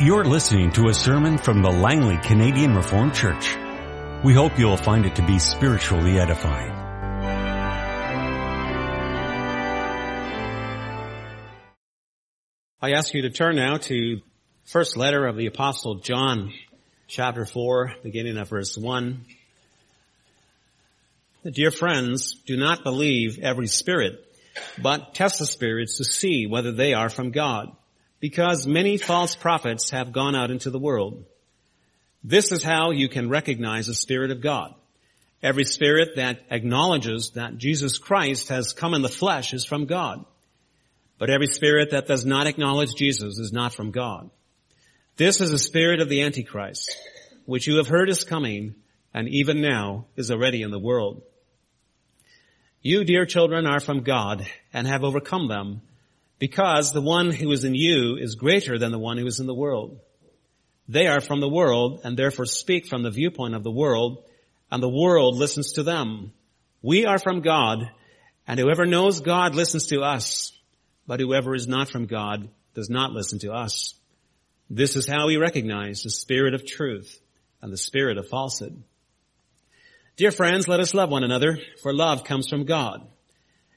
You're listening to a sermon from the Langley Canadian Reformed Church. We hope you'll find it to be spiritually edifying. I ask you to turn now to first letter of the apostle John, chapter 4, beginning at verse 1. Dear friends, do not believe every spirit, but test the spirits to see whether they are from God because many false prophets have gone out into the world. This is how you can recognize the Spirit of God. Every spirit that acknowledges that Jesus Christ has come in the flesh is from God. But every spirit that does not acknowledge Jesus is not from God. This is the spirit of the Antichrist, which you have heard is coming and even now is already in the world. You, dear children, are from God and have overcome them because the one who is in you is greater than the one who is in the world. They are from the world and therefore speak from the viewpoint of the world and the world listens to them. We are from God and whoever knows God listens to us, but whoever is not from God does not listen to us. This is how we recognize the spirit of truth and the spirit of falsehood. Dear friends, let us love one another, for love comes from God.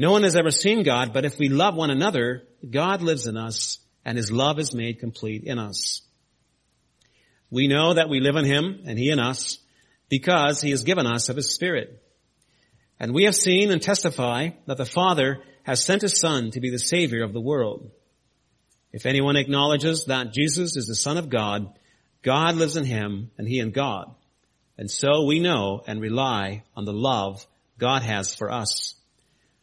No one has ever seen God, but if we love one another, God lives in us and his love is made complete in us. We know that we live in him and he in us because he has given us of his spirit. And we have seen and testify that the Father has sent his son to be the savior of the world. If anyone acknowledges that Jesus is the son of God, God lives in him and he in God. And so we know and rely on the love God has for us.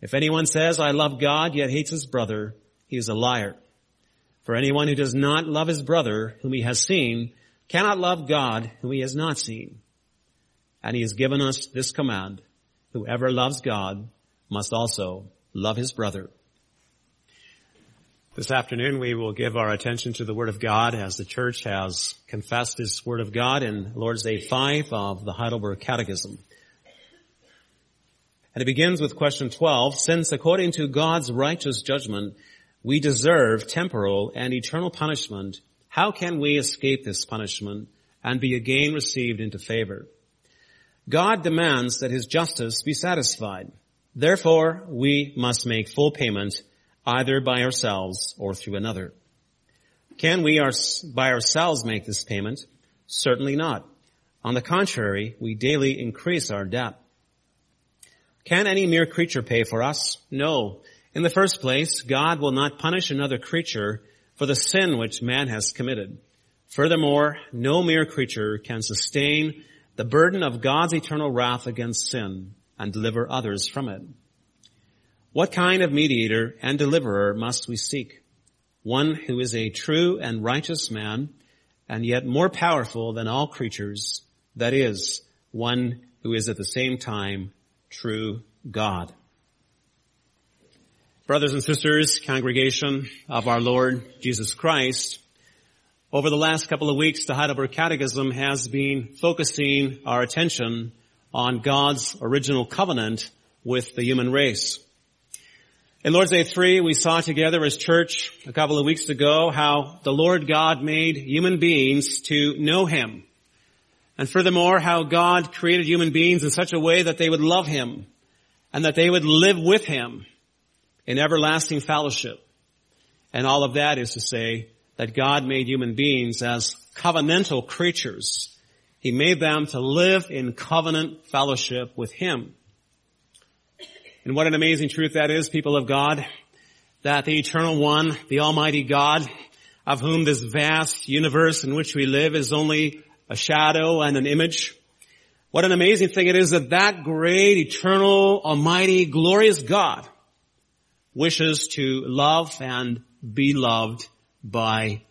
If anyone says, I love God, yet hates his brother, he is a liar. For anyone who does not love his brother, whom he has seen, cannot love God, whom he has not seen. And he has given us this command, whoever loves God must also love his brother. This afternoon we will give our attention to the Word of God as the church has confessed this Word of God in Lord's Day 5 of the Heidelberg Catechism. And it begins with question 12. Since according to God's righteous judgment, we deserve temporal and eternal punishment, how can we escape this punishment and be again received into favor? God demands that his justice be satisfied. Therefore, we must make full payment either by ourselves or through another. Can we our, by ourselves make this payment? Certainly not. On the contrary, we daily increase our debt. Can any mere creature pay for us? No. In the first place, God will not punish another creature for the sin which man has committed. Furthermore, no mere creature can sustain the burden of God's eternal wrath against sin and deliver others from it. What kind of mediator and deliverer must we seek? One who is a true and righteous man and yet more powerful than all creatures, that is, one who is at the same time true God. Brothers and sisters, congregation of our Lord Jesus Christ, over the last couple of weeks, the Heidelberg Catechism has been focusing our attention on God's original covenant with the human race. In Lord's Day 3, we saw together as church a couple of weeks ago how the Lord God made human beings to know Him and furthermore, how God created human beings in such a way that they would love Him and that they would live with Him in everlasting fellowship. And all of that is to say, that God made human beings as covenantal creatures. He made them to live in covenant fellowship with Him. And what an amazing truth that is, people of God, that the eternal one, the almighty God, of whom this vast universe in which we live is only a shadow and an image. What an amazing thing it is that that great, eternal, almighty, glorious God wishes to love and be loved by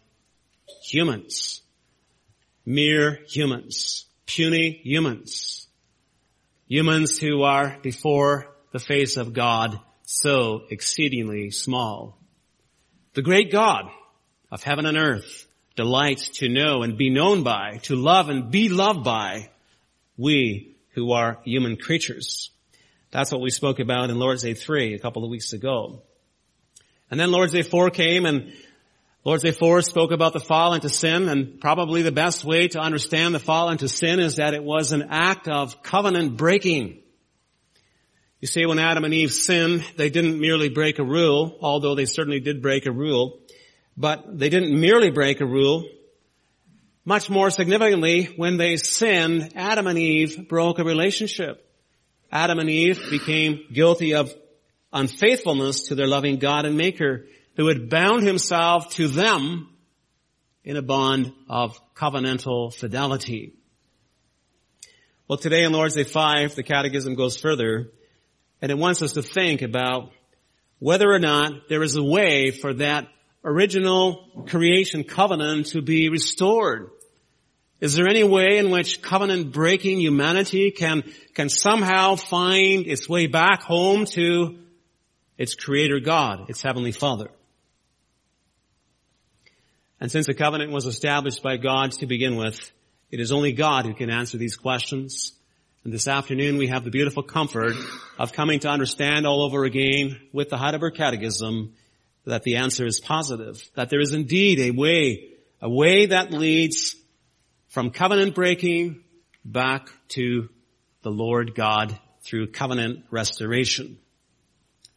humans. Mere humans. Puny humans. Humans who are before the face of God so exceedingly small. The great God of heaven and earth delights to know and be known by, to love and be loved by we who are human creatures. That's what we spoke about in Lord's Day 3 a couple of weeks ago. And then Lord's Day 4 came and Lord's Day 4 spoke about the fall into sin and probably the best way to understand the fall into sin is that it was an act of covenant breaking. You see, when Adam and Eve sinned, they didn't merely break a rule, although they certainly did break a rule, but they didn't merely break a rule. Much more significantly, when they sinned, Adam and Eve broke a relationship. Adam and Eve became guilty of unfaithfulness to their loving God and Maker who had bound himself to them in a bond of covenantal fidelity. Well, today in Lord's Day 5, the Catechism goes further and it wants us to think about whether or not there is a way for that original creation covenant to be restored. Is there any way in which covenant breaking humanity can, can somehow find its way back home to its creator God, its heavenly father? And since the covenant was established by God to begin with, it is only God who can answer these questions. And this afternoon we have the beautiful comfort of coming to understand all over again with the Heidelberg Catechism that the answer is positive, that there is indeed a way, a way that leads from covenant breaking back to the Lord God through covenant restoration.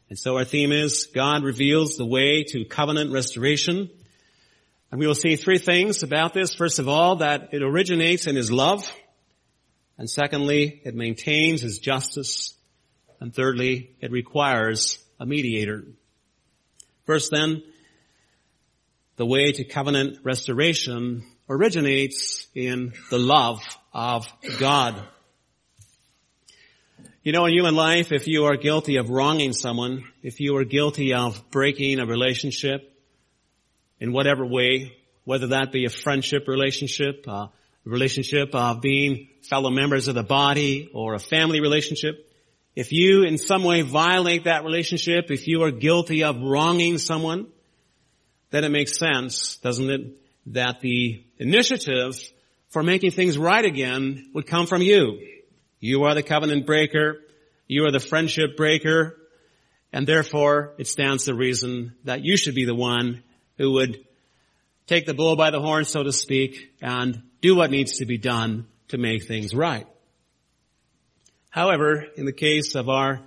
And so our theme is God reveals the way to covenant restoration. And we will see three things about this. First of all, that it originates in His love. And secondly, it maintains His justice. And thirdly, it requires a mediator. First then, the way to covenant restoration originates in the love of God. You know, in human life, if you are guilty of wronging someone, if you are guilty of breaking a relationship in whatever way, whether that be a friendship relationship, a relationship of being fellow members of the body, or a family relationship, if you in some way violate that relationship, if you are guilty of wronging someone, then it makes sense, doesn't it, that the initiative for making things right again would come from you. You are the covenant breaker. You are the friendship breaker. And therefore, it stands to reason that you should be the one who would take the bull by the horn, so to speak, and do what needs to be done to make things right. However, in the case of our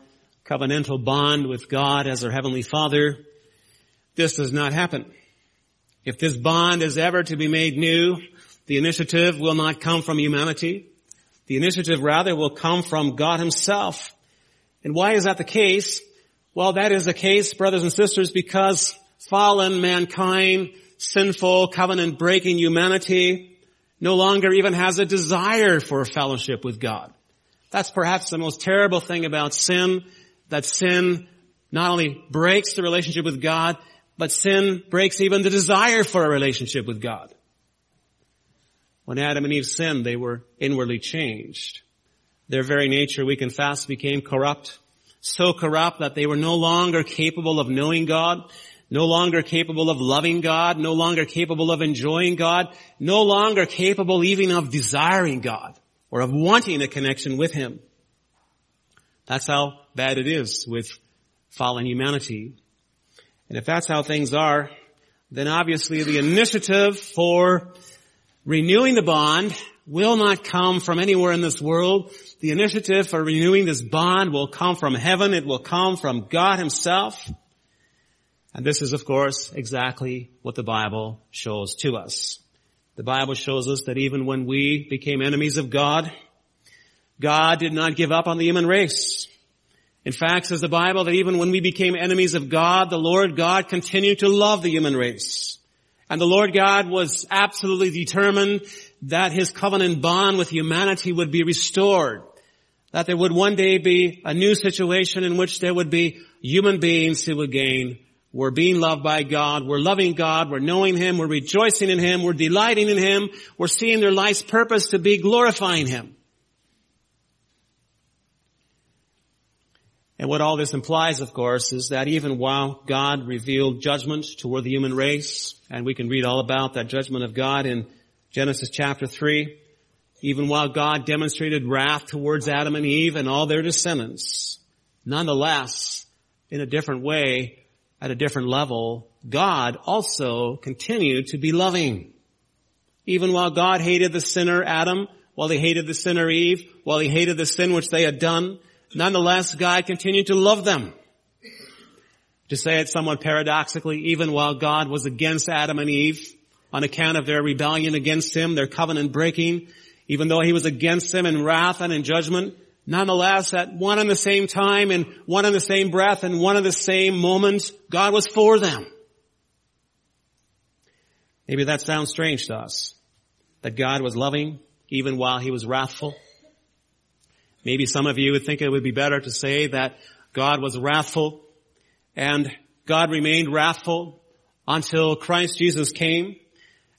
covenantal bond with God as our Heavenly Father, this does not happen. If this bond is ever to be made new, the initiative will not come from humanity. The initiative rather will come from God Himself. And why is that the case? Well, that is the case, brothers and sisters, because fallen mankind, sinful, covenant breaking humanity no longer even has a desire for fellowship with God. That's perhaps the most terrible thing about sin, that sin not only breaks the relationship with God, but sin breaks even the desire for a relationship with God. When Adam and Eve sinned, they were inwardly changed. Their very nature, we confess, became corrupt. So corrupt that they were no longer capable of knowing God, no longer capable of loving God, no longer capable of enjoying God, no longer capable even of desiring God or of wanting a connection with Him. That's how bad it is with fallen humanity. And if that's how things are, then obviously the initiative for renewing the bond will not come from anywhere in this world. The initiative for renewing this bond will come from heaven. It will come from God himself. And this is of course exactly what the Bible shows to us. The Bible shows us that even when we became enemies of God, God did not give up on the human race. In fact, says the Bible that even when we became enemies of God, the Lord God continued to love the human race. And the Lord God was absolutely determined that his covenant bond with humanity would be restored. That there would one day be a new situation in which there would be human beings who would gain we're being loved by God. We're loving God. We're knowing Him. We're rejoicing in Him. We're delighting in Him. We're seeing their life's purpose to be glorifying Him. And what all this implies, of course, is that even while God revealed judgment toward the human race, and we can read all about that judgment of God in Genesis chapter 3, even while God demonstrated wrath towards Adam and Eve and all their descendants, nonetheless, in a different way, at a different level, God also continued to be loving. Even while God hated the sinner Adam, while he hated the sinner Eve, while he hated the sin which they had done, nonetheless God continued to love them. To say it somewhat paradoxically, even while God was against Adam and Eve on account of their rebellion against him, their covenant breaking, even though he was against them in wrath and in judgment, Nonetheless, at one and the same time and one and the same breath and one and the same moment, God was for them. Maybe that sounds strange to us. That God was loving even while he was wrathful. Maybe some of you would think it would be better to say that God was wrathful and God remained wrathful until Christ Jesus came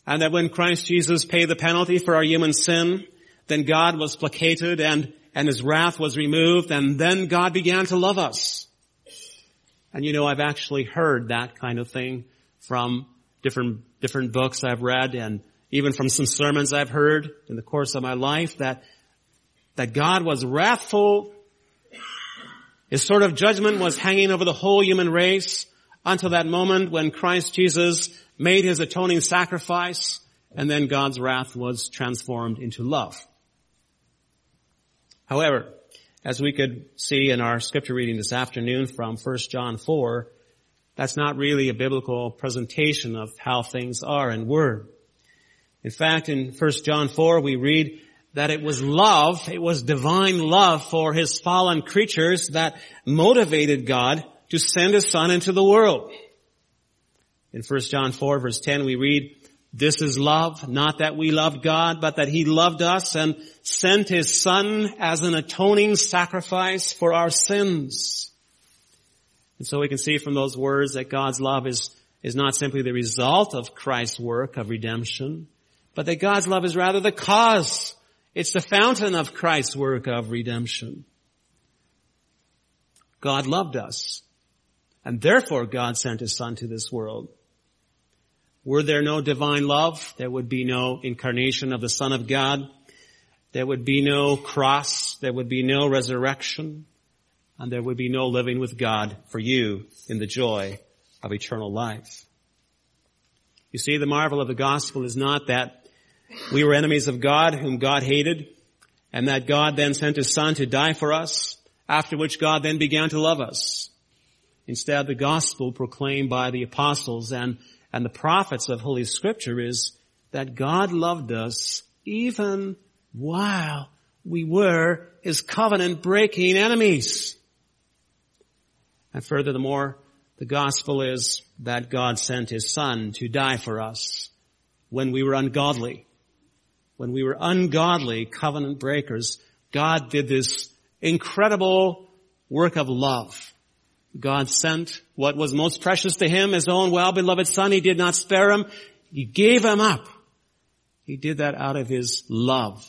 and that when Christ Jesus paid the penalty for our human sin, then God was placated and and his wrath was removed and then God began to love us. And you know, I've actually heard that kind of thing from different, different books I've read and even from some sermons I've heard in the course of my life that, that God was wrathful. His sort of judgment was hanging over the whole human race until that moment when Christ Jesus made his atoning sacrifice and then God's wrath was transformed into love. However, as we could see in our scripture reading this afternoon from 1 John 4, that's not really a biblical presentation of how things are and were. In fact, in 1 John 4, we read that it was love, it was divine love for his fallen creatures that motivated God to send his son into the world. In 1 John 4 verse 10 we read, this is love, not that we loved God, but that He loved us and sent His Son as an atoning sacrifice for our sins. And so we can see from those words that God's love is, is not simply the result of Christ's work of redemption, but that God's love is rather the cause. It's the fountain of Christ's work of redemption. God loved us, and therefore God sent His Son to this world were there no divine love, there would be no incarnation of the Son of God. There would be no cross. There would be no resurrection. And there would be no living with God for you in the joy of eternal life. You see, the marvel of the gospel is not that we were enemies of God whom God hated and that God then sent his son to die for us, after which God then began to love us. Instead, the gospel proclaimed by the apostles and and the prophets of Holy Scripture is that God loved us even while we were His covenant breaking enemies. And furthermore, the gospel is that God sent His Son to die for us when we were ungodly. When we were ungodly covenant breakers, God did this incredible work of love God sent what was most precious to him, his own well-beloved son. He did not spare him. He gave him up. He did that out of his love,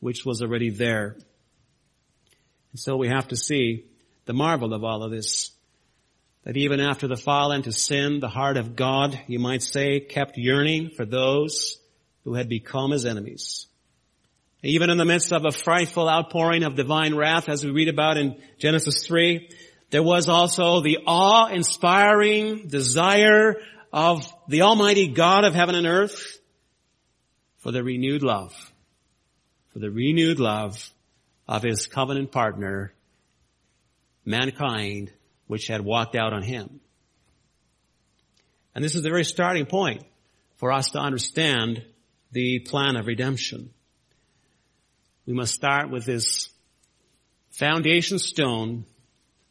which was already there. And so we have to see the marvel of all of this. That even after the fall into sin, the heart of God, you might say, kept yearning for those who had become his enemies. Even in the midst of a frightful outpouring of divine wrath, as we read about in Genesis 3, there was also the awe-inspiring desire of the Almighty God of heaven and earth for the renewed love, for the renewed love of His covenant partner, mankind, which had walked out on Him. And this is the very starting point for us to understand the plan of redemption. We must start with this foundation stone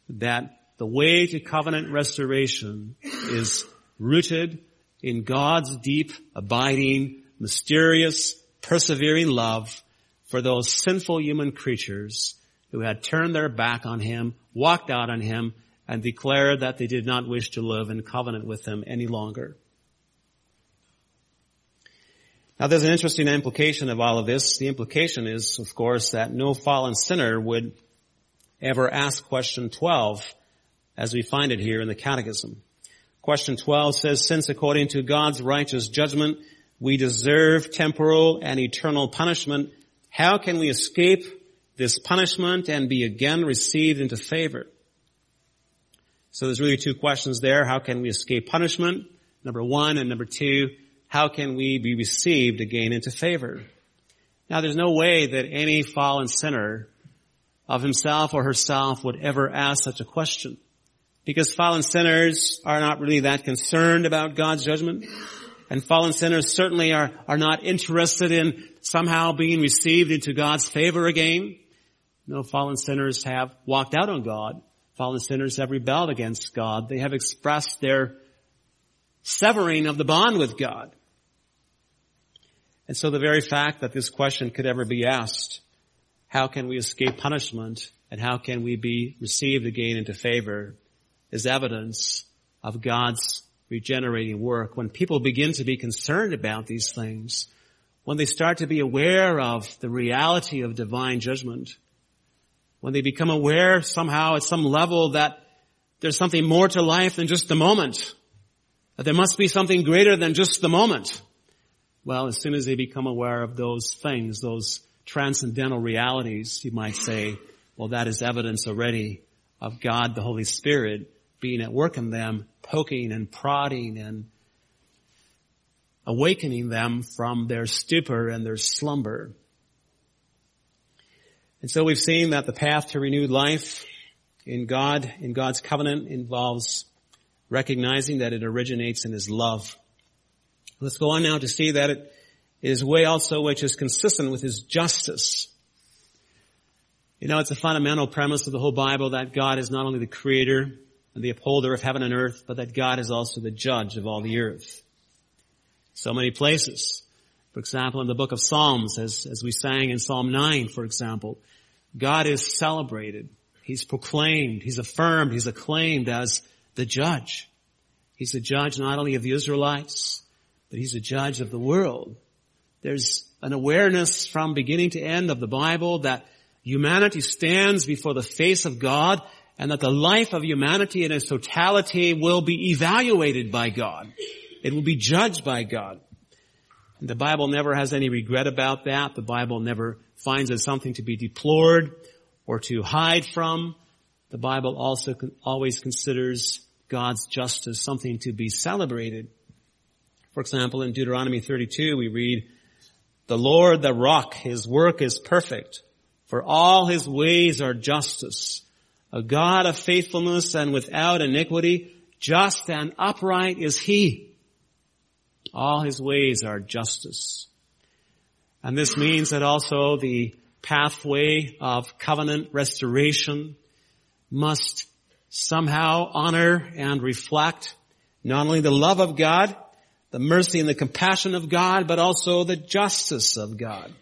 that the way to covenant restoration is rooted in God's deep, abiding, mysterious, persevering love for those sinful human creatures who had turned their back on Him, walked out on Him, and declared that they did not wish to live in covenant with Him any longer. Now there's an interesting implication of all of this. The implication is, of course, that no fallen sinner would ever ask question 12 as we find it here in the catechism. Question 12 says, since according to God's righteous judgment, we deserve temporal and eternal punishment, how can we escape this punishment and be again received into favor? So there's really two questions there. How can we escape punishment? Number one, and number two, how can we be received again into favor? Now there's no way that any fallen sinner of himself or herself would ever ask such a question. Because fallen sinners are not really that concerned about God's judgment. And fallen sinners certainly are, are not interested in somehow being received into God's favor again. No, fallen sinners have walked out on God. Fallen sinners have rebelled against God. They have expressed their severing of the bond with God. And so the very fact that this question could ever be asked, how can we escape punishment and how can we be received again into favor is evidence of God's regenerating work. When people begin to be concerned about these things, when they start to be aware of the reality of divine judgment, when they become aware somehow at some level that there's something more to life than just the moment, that there must be something greater than just the moment. Well, as soon as they become aware of those things, those transcendental realities, you might say, well, that is evidence already of God, the Holy Spirit, being at work in them, poking and prodding and awakening them from their stupor and their slumber. And so we've seen that the path to renewed life in God, in God's covenant involves recognizing that it originates in His love. Let's go on now to see that it is a way also which is consistent with His justice. You know, it's a fundamental premise of the whole Bible that God is not only the creator, and the upholder of heaven and earth, but that God is also the judge of all the earth. So many places. For example, in the book of Psalms, as, as we sang in Psalm 9, for example, God is celebrated. He's proclaimed, He's affirmed, He's acclaimed as the judge. He's the judge not only of the Israelites, but He's the judge of the world. There's an awareness from beginning to end of the Bible that humanity stands before the face of God and that the life of humanity in its totality will be evaluated by God. It will be judged by God. And the Bible never has any regret about that. The Bible never finds it something to be deplored or to hide from. The Bible also always considers God's justice something to be celebrated. For example, in Deuteronomy 32 we read, The Lord the rock, His work is perfect, for all His ways are justice a God of faithfulness and without iniquity, just and upright is He. All His ways are justice. And this means that also the pathway of covenant restoration must somehow honor and reflect not only the love of God, the mercy and the compassion of God, but also the justice of God.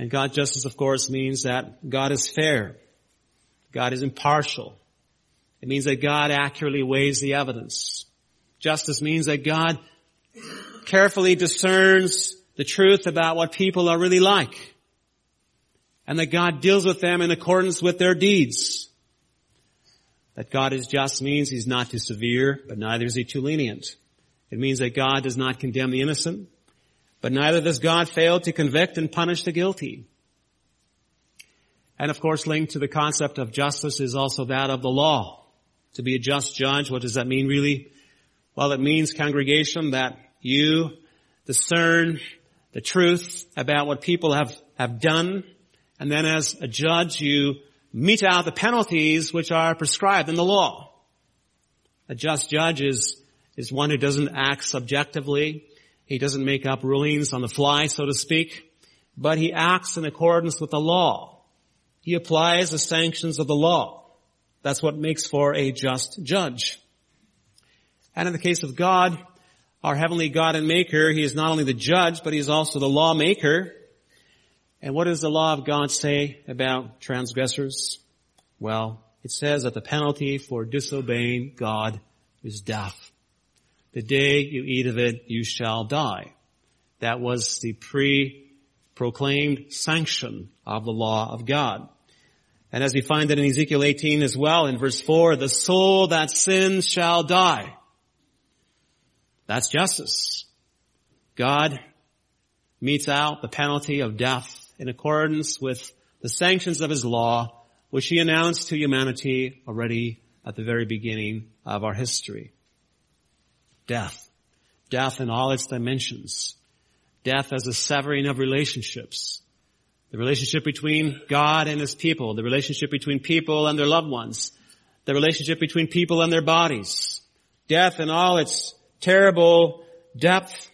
And God justice, of course, means that God is fair. God is impartial. It means that God accurately weighs the evidence. Justice means that God carefully discerns the truth about what people are really like. And that God deals with them in accordance with their deeds. That God is just means He's not too severe, but neither is He too lenient. It means that God does not condemn the innocent, but neither does God fail to convict and punish the guilty. And of course linked to the concept of justice is also that of the law. To be a just judge, what does that mean really? Well, it means congregation that you discern the truth about what people have, have done, and then as a judge you mete out the penalties which are prescribed in the law. A just judge is, is one who doesn't act subjectively. He doesn't make up rulings on the fly, so to speak, but he acts in accordance with the law. He applies the sanctions of the law. That's what makes for a just judge. And in the case of God, our heavenly God and maker, He is not only the judge, but He is also the lawmaker. And what does the law of God say about transgressors? Well, it says that the penalty for disobeying God is death. The day you eat of it, you shall die. That was the pre-proclaimed sanction of the law of God. And as we find it in Ezekiel 18 as well, in verse 4, the soul that sins shall die. That's justice. God metes out the penalty of death in accordance with the sanctions of his law, which he announced to humanity already at the very beginning of our history. Death. Death in all its dimensions. Death as a severing of relationships. The relationship between God and his people. The relationship between people and their loved ones. The relationship between people and their bodies. Death in all its terrible depth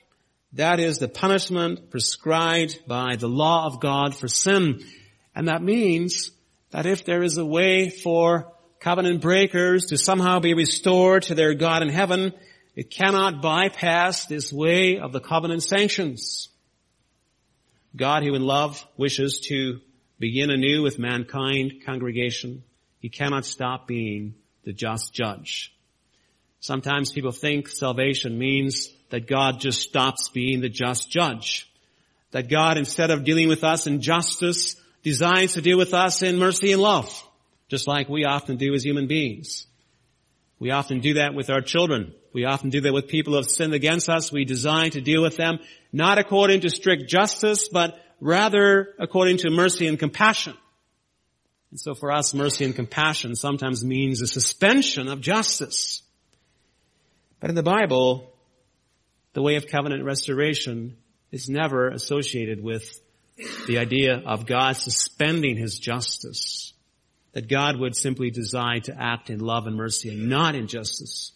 that is the punishment prescribed by the law of God for sin. And that means that if there is a way for covenant breakers to somehow be restored to their God in heaven, it cannot bypass this way of the covenant sanctions. God who in love wishes to begin anew with mankind congregation, he cannot stop being the just judge. Sometimes people think salvation means that God just stops being the just judge. That God, instead of dealing with us in justice, designs to deal with us in mercy and love, just like we often do as human beings. We often do that with our children. We often do that with people who have sinned against us. We design to deal with them not according to strict justice, but rather according to mercy and compassion. And so for us, mercy and compassion sometimes means a suspension of justice. But in the Bible, the way of covenant restoration is never associated with the idea of God suspending his justice. That God would simply decide to act in love and mercy and not in justice.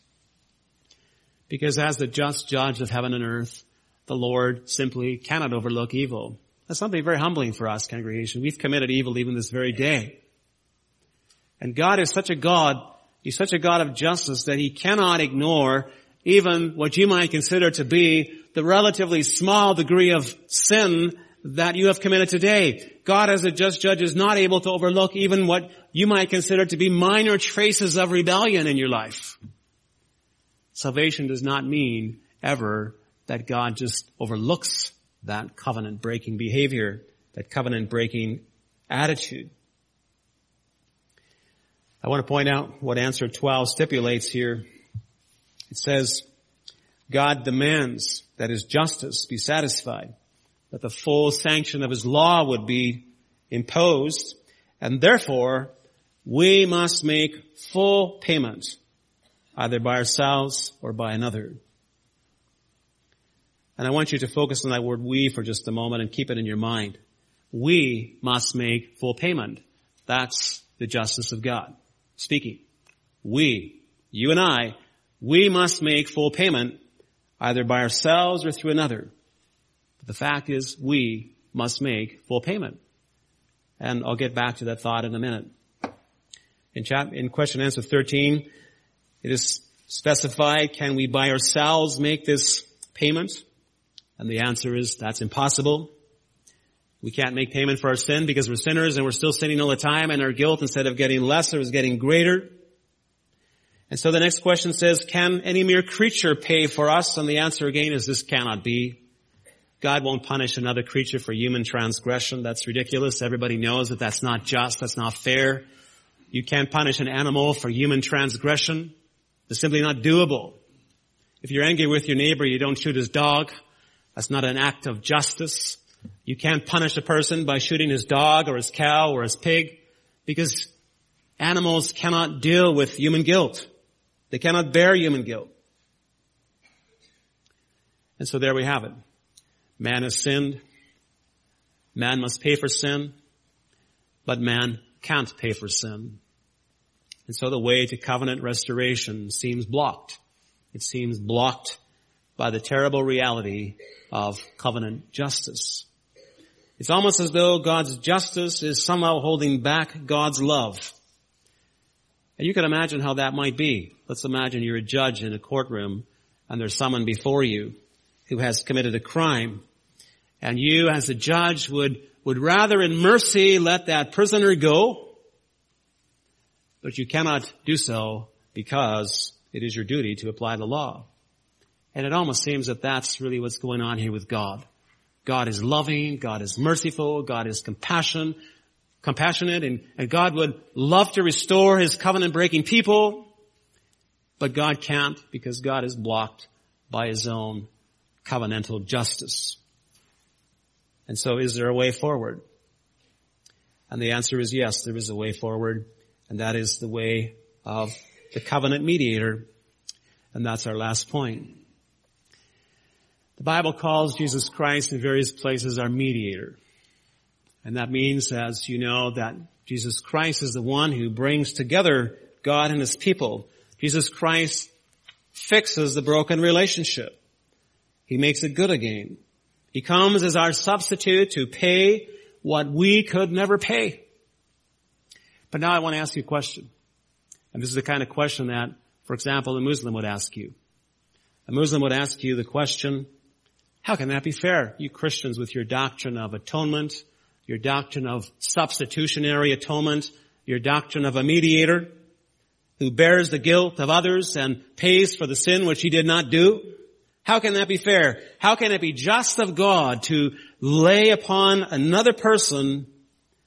Because as the just judge of heaven and earth, the Lord simply cannot overlook evil. That's something very humbling for us, congregation. We've committed evil even this very day. And God is such a God, He's such a God of justice that He cannot ignore even what you might consider to be the relatively small degree of sin that you have committed today. God as a just judge is not able to overlook even what you might consider to be minor traces of rebellion in your life. Salvation does not mean ever that God just overlooks that covenant breaking behavior, that covenant breaking attitude. I want to point out what answer 12 stipulates here. It says, God demands that his justice be satisfied, that the full sanction of his law would be imposed, and therefore we must make full payment, either by ourselves or by another. And I want you to focus on that word we for just a moment and keep it in your mind. We must make full payment. That's the justice of God speaking. We, you and I, we must make full payment either by ourselves or through another. But the fact is we must make full payment. And I'll get back to that thought in a minute. In, chat, in question answer 13, it is specified, can we by ourselves make this payment? And the answer is that's impossible. We can't make payment for our sin because we're sinners and we're still sinning all the time and our guilt instead of getting lesser is getting greater. And so the next question says, can any mere creature pay for us? And the answer again is this cannot be. God won't punish another creature for human transgression. That's ridiculous. Everybody knows that that's not just. That's not fair. You can't punish an animal for human transgression. It's simply not doable. If you're angry with your neighbor, you don't shoot his dog. That's not an act of justice. You can't punish a person by shooting his dog or his cow or his pig because animals cannot deal with human guilt. They cannot bear human guilt. And so there we have it. Man has sinned. Man must pay for sin, but man can't pay for sin. And so the way to covenant restoration seems blocked. It seems blocked by the terrible reality of covenant justice. It's almost as though God's justice is somehow holding back God's love. And you can imagine how that might be. Let's imagine you're a judge in a courtroom and there's someone before you who has committed a crime. And you as a judge would, would rather in mercy let that prisoner go, but you cannot do so because it is your duty to apply the law. And it almost seems that that's really what's going on here with God. God is loving, God is merciful, God is compassion, compassionate, and, and God would love to restore His covenant breaking people, but God can't because God is blocked by His own covenantal justice. And so is there a way forward? And the answer is yes, there is a way forward, and that is the way of the covenant mediator. And that's our last point. The Bible calls Jesus Christ in various places our mediator. And that means, as you know, that Jesus Christ is the one who brings together God and His people. Jesus Christ fixes the broken relationship. He makes it good again. He comes as our substitute to pay what we could never pay. But now I want to ask you a question. And this is the kind of question that, for example, a Muslim would ask you. A Muslim would ask you the question, how can that be fair? You Christians with your doctrine of atonement, your doctrine of substitutionary atonement, your doctrine of a mediator who bears the guilt of others and pays for the sin which he did not do. How can that be fair? How can it be just of God to lay upon another person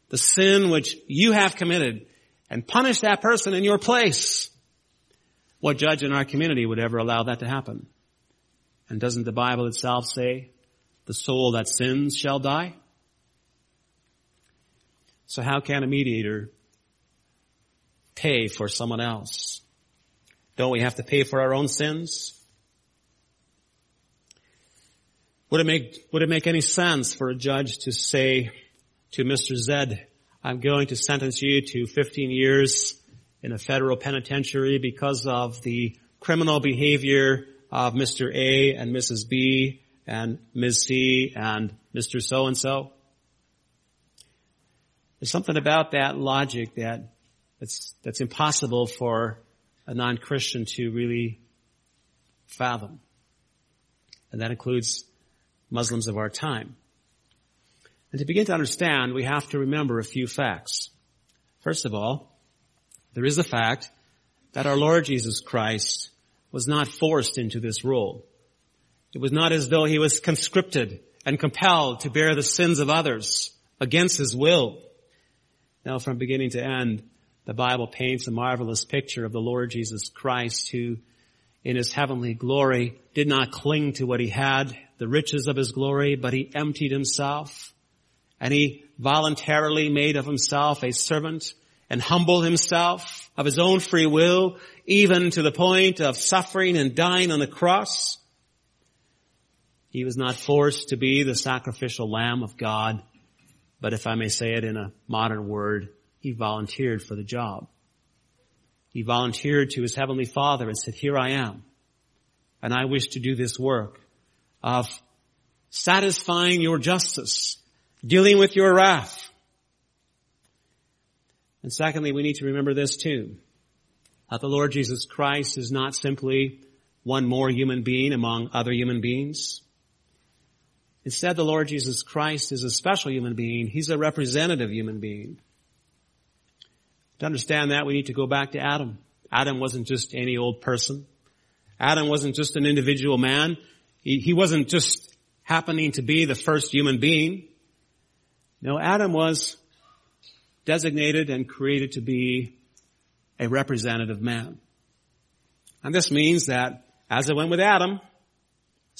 the sin which you have committed and punish that person in your place? What judge in our community would ever allow that to happen? And doesn't the Bible itself say, the soul that sins shall die? So how can a mediator pay for someone else? Don't we have to pay for our own sins? Would it make, would it make any sense for a judge to say to Mr. Zed, I'm going to sentence you to 15 years in a federal penitentiary because of the criminal behavior of Mr. A and Mrs. B and Ms. C and Mr. So and so? There's something about that logic that that's, that's impossible for a non-Christian to really fathom. And that includes Muslims of our time. And to begin to understand, we have to remember a few facts. First of all, there is the fact that our Lord Jesus Christ was not forced into this role. It was not as though he was conscripted and compelled to bear the sins of others against his will. Now from beginning to end, the Bible paints a marvelous picture of the Lord Jesus Christ who in his heavenly glory did not cling to what he had the riches of his glory, but he emptied himself and he voluntarily made of himself a servant and humbled himself of his own free will, even to the point of suffering and dying on the cross. He was not forced to be the sacrificial lamb of God, but if I may say it in a modern word, he volunteered for the job. He volunteered to his heavenly father and said, here I am. And I wish to do this work of satisfying your justice, dealing with your wrath. And secondly, we need to remember this too, that the Lord Jesus Christ is not simply one more human being among other human beings. Instead, the Lord Jesus Christ is a special human being. He's a representative human being. To understand that, we need to go back to Adam. Adam wasn't just any old person. Adam wasn't just an individual man. He, he wasn't just happening to be the first human being. No, Adam was designated and created to be a representative man. And this means that as it went with Adam,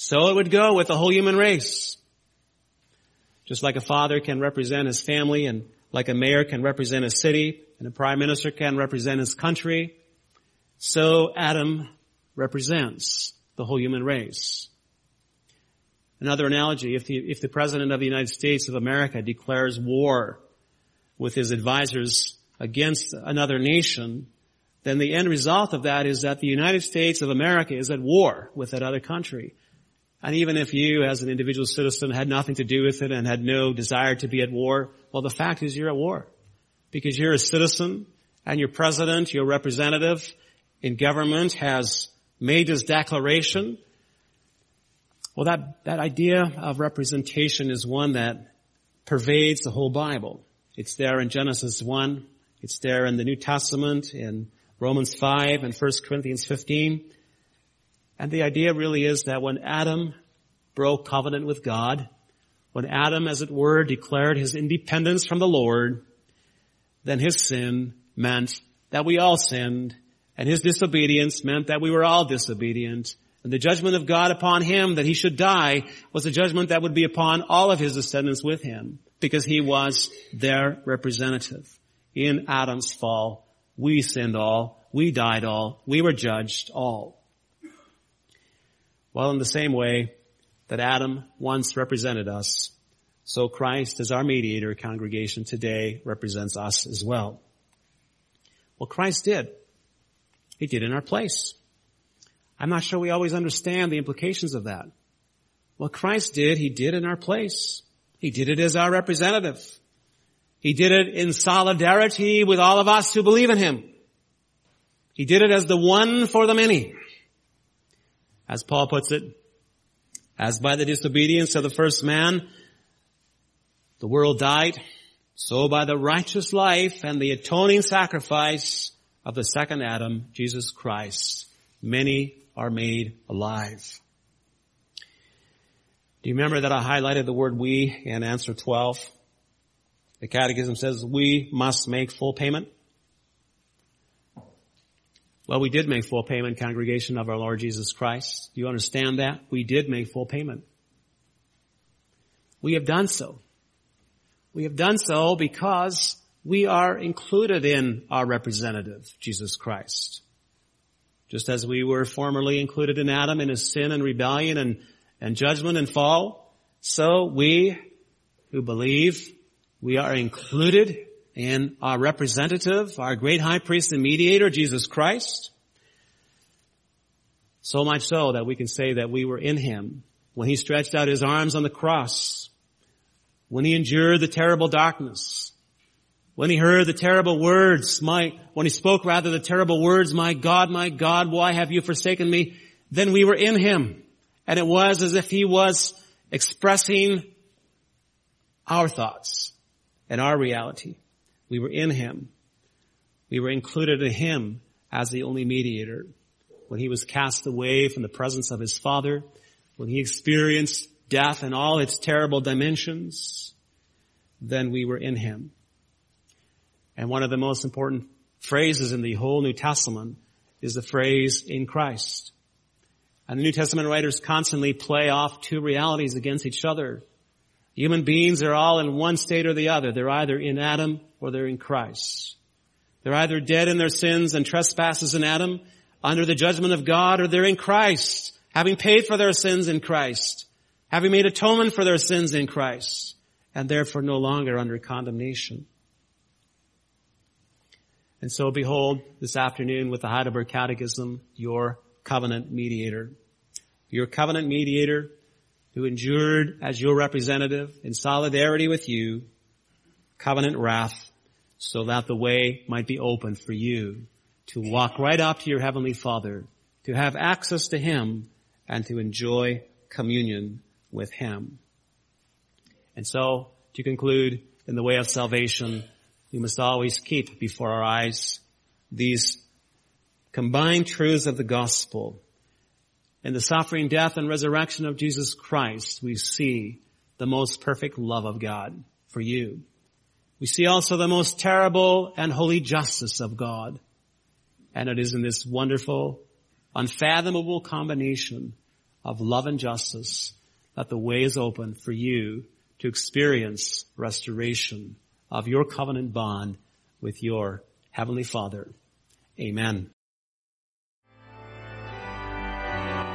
so it would go with the whole human race. Just like a father can represent his family and like a mayor can represent a city and a prime minister can represent his country, so Adam represents the whole human race. Another analogy, if the, if the President of the United States of America declares war with his advisors against another nation, then the end result of that is that the United States of America is at war with that other country. And even if you as an individual citizen had nothing to do with it and had no desire to be at war, well the fact is you're at war. Because you're a citizen and your president, your representative in government has made this declaration. Well that, that idea of representation is one that pervades the whole Bible. It's there in Genesis 1. It's there in the New Testament in Romans 5 and 1 Corinthians 15. And the idea really is that when Adam broke covenant with God, when Adam, as it were, declared his independence from the Lord, then his sin meant that we all sinned, and his disobedience meant that we were all disobedient. And the judgment of God upon him that he should die was a judgment that would be upon all of his descendants with him, because he was their representative. In Adam's fall, we sinned all, we died all, we were judged all. Well, in the same way that Adam once represented us, so Christ as our mediator congregation today represents us as well. Well, Christ did. He did in our place. I'm not sure we always understand the implications of that. What Christ did, He did in our place. He did it as our representative. He did it in solidarity with all of us who believe in Him. He did it as the one for the many. As Paul puts it, as by the disobedience of the first man, the world died, so by the righteous life and the atoning sacrifice of the second Adam, Jesus Christ, many are made alive. Do you remember that I highlighted the word we in answer 12? The catechism says we must make full payment. Well, we did make full payment, congregation of our Lord Jesus Christ. Do you understand that? We did make full payment. We have done so. We have done so because we are included in our representative, Jesus Christ. Just as we were formerly included in Adam in his sin and rebellion and, and judgment and fall, so we who believe, we are included in our representative, our great high priest and mediator, Jesus Christ. So much so that we can say that we were in him when he stretched out his arms on the cross, when he endured the terrible darkness, when he heard the terrible words, my, when he spoke rather the terrible words, my God, my God, why have you forsaken me? Then we were in him. And it was as if he was expressing our thoughts and our reality. We were in Him. We were included in Him as the only mediator. When He was cast away from the presence of His Father, when He experienced death in all its terrible dimensions, then we were in Him. And one of the most important phrases in the whole New Testament is the phrase in Christ. And the New Testament writers constantly play off two realities against each other. Human beings are all in one state or the other. They're either in Adam or they're in Christ. They're either dead in their sins and trespasses in Adam under the judgment of God or they're in Christ, having paid for their sins in Christ, having made atonement for their sins in Christ, and therefore no longer under condemnation. And so behold, this afternoon with the Heidelberg Catechism, your covenant mediator. Your covenant mediator who endured as your representative in solidarity with you covenant wrath so that the way might be open for you to walk right up to your heavenly father, to have access to him and to enjoy communion with him. And so to conclude in the way of salvation, we must always keep before our eyes these combined truths of the gospel in the suffering, death, and resurrection of Jesus Christ, we see the most perfect love of God for you. We see also the most terrible and holy justice of God. And it is in this wonderful, unfathomable combination of love and justice that the way is open for you to experience restoration of your covenant bond with your Heavenly Father. Amen.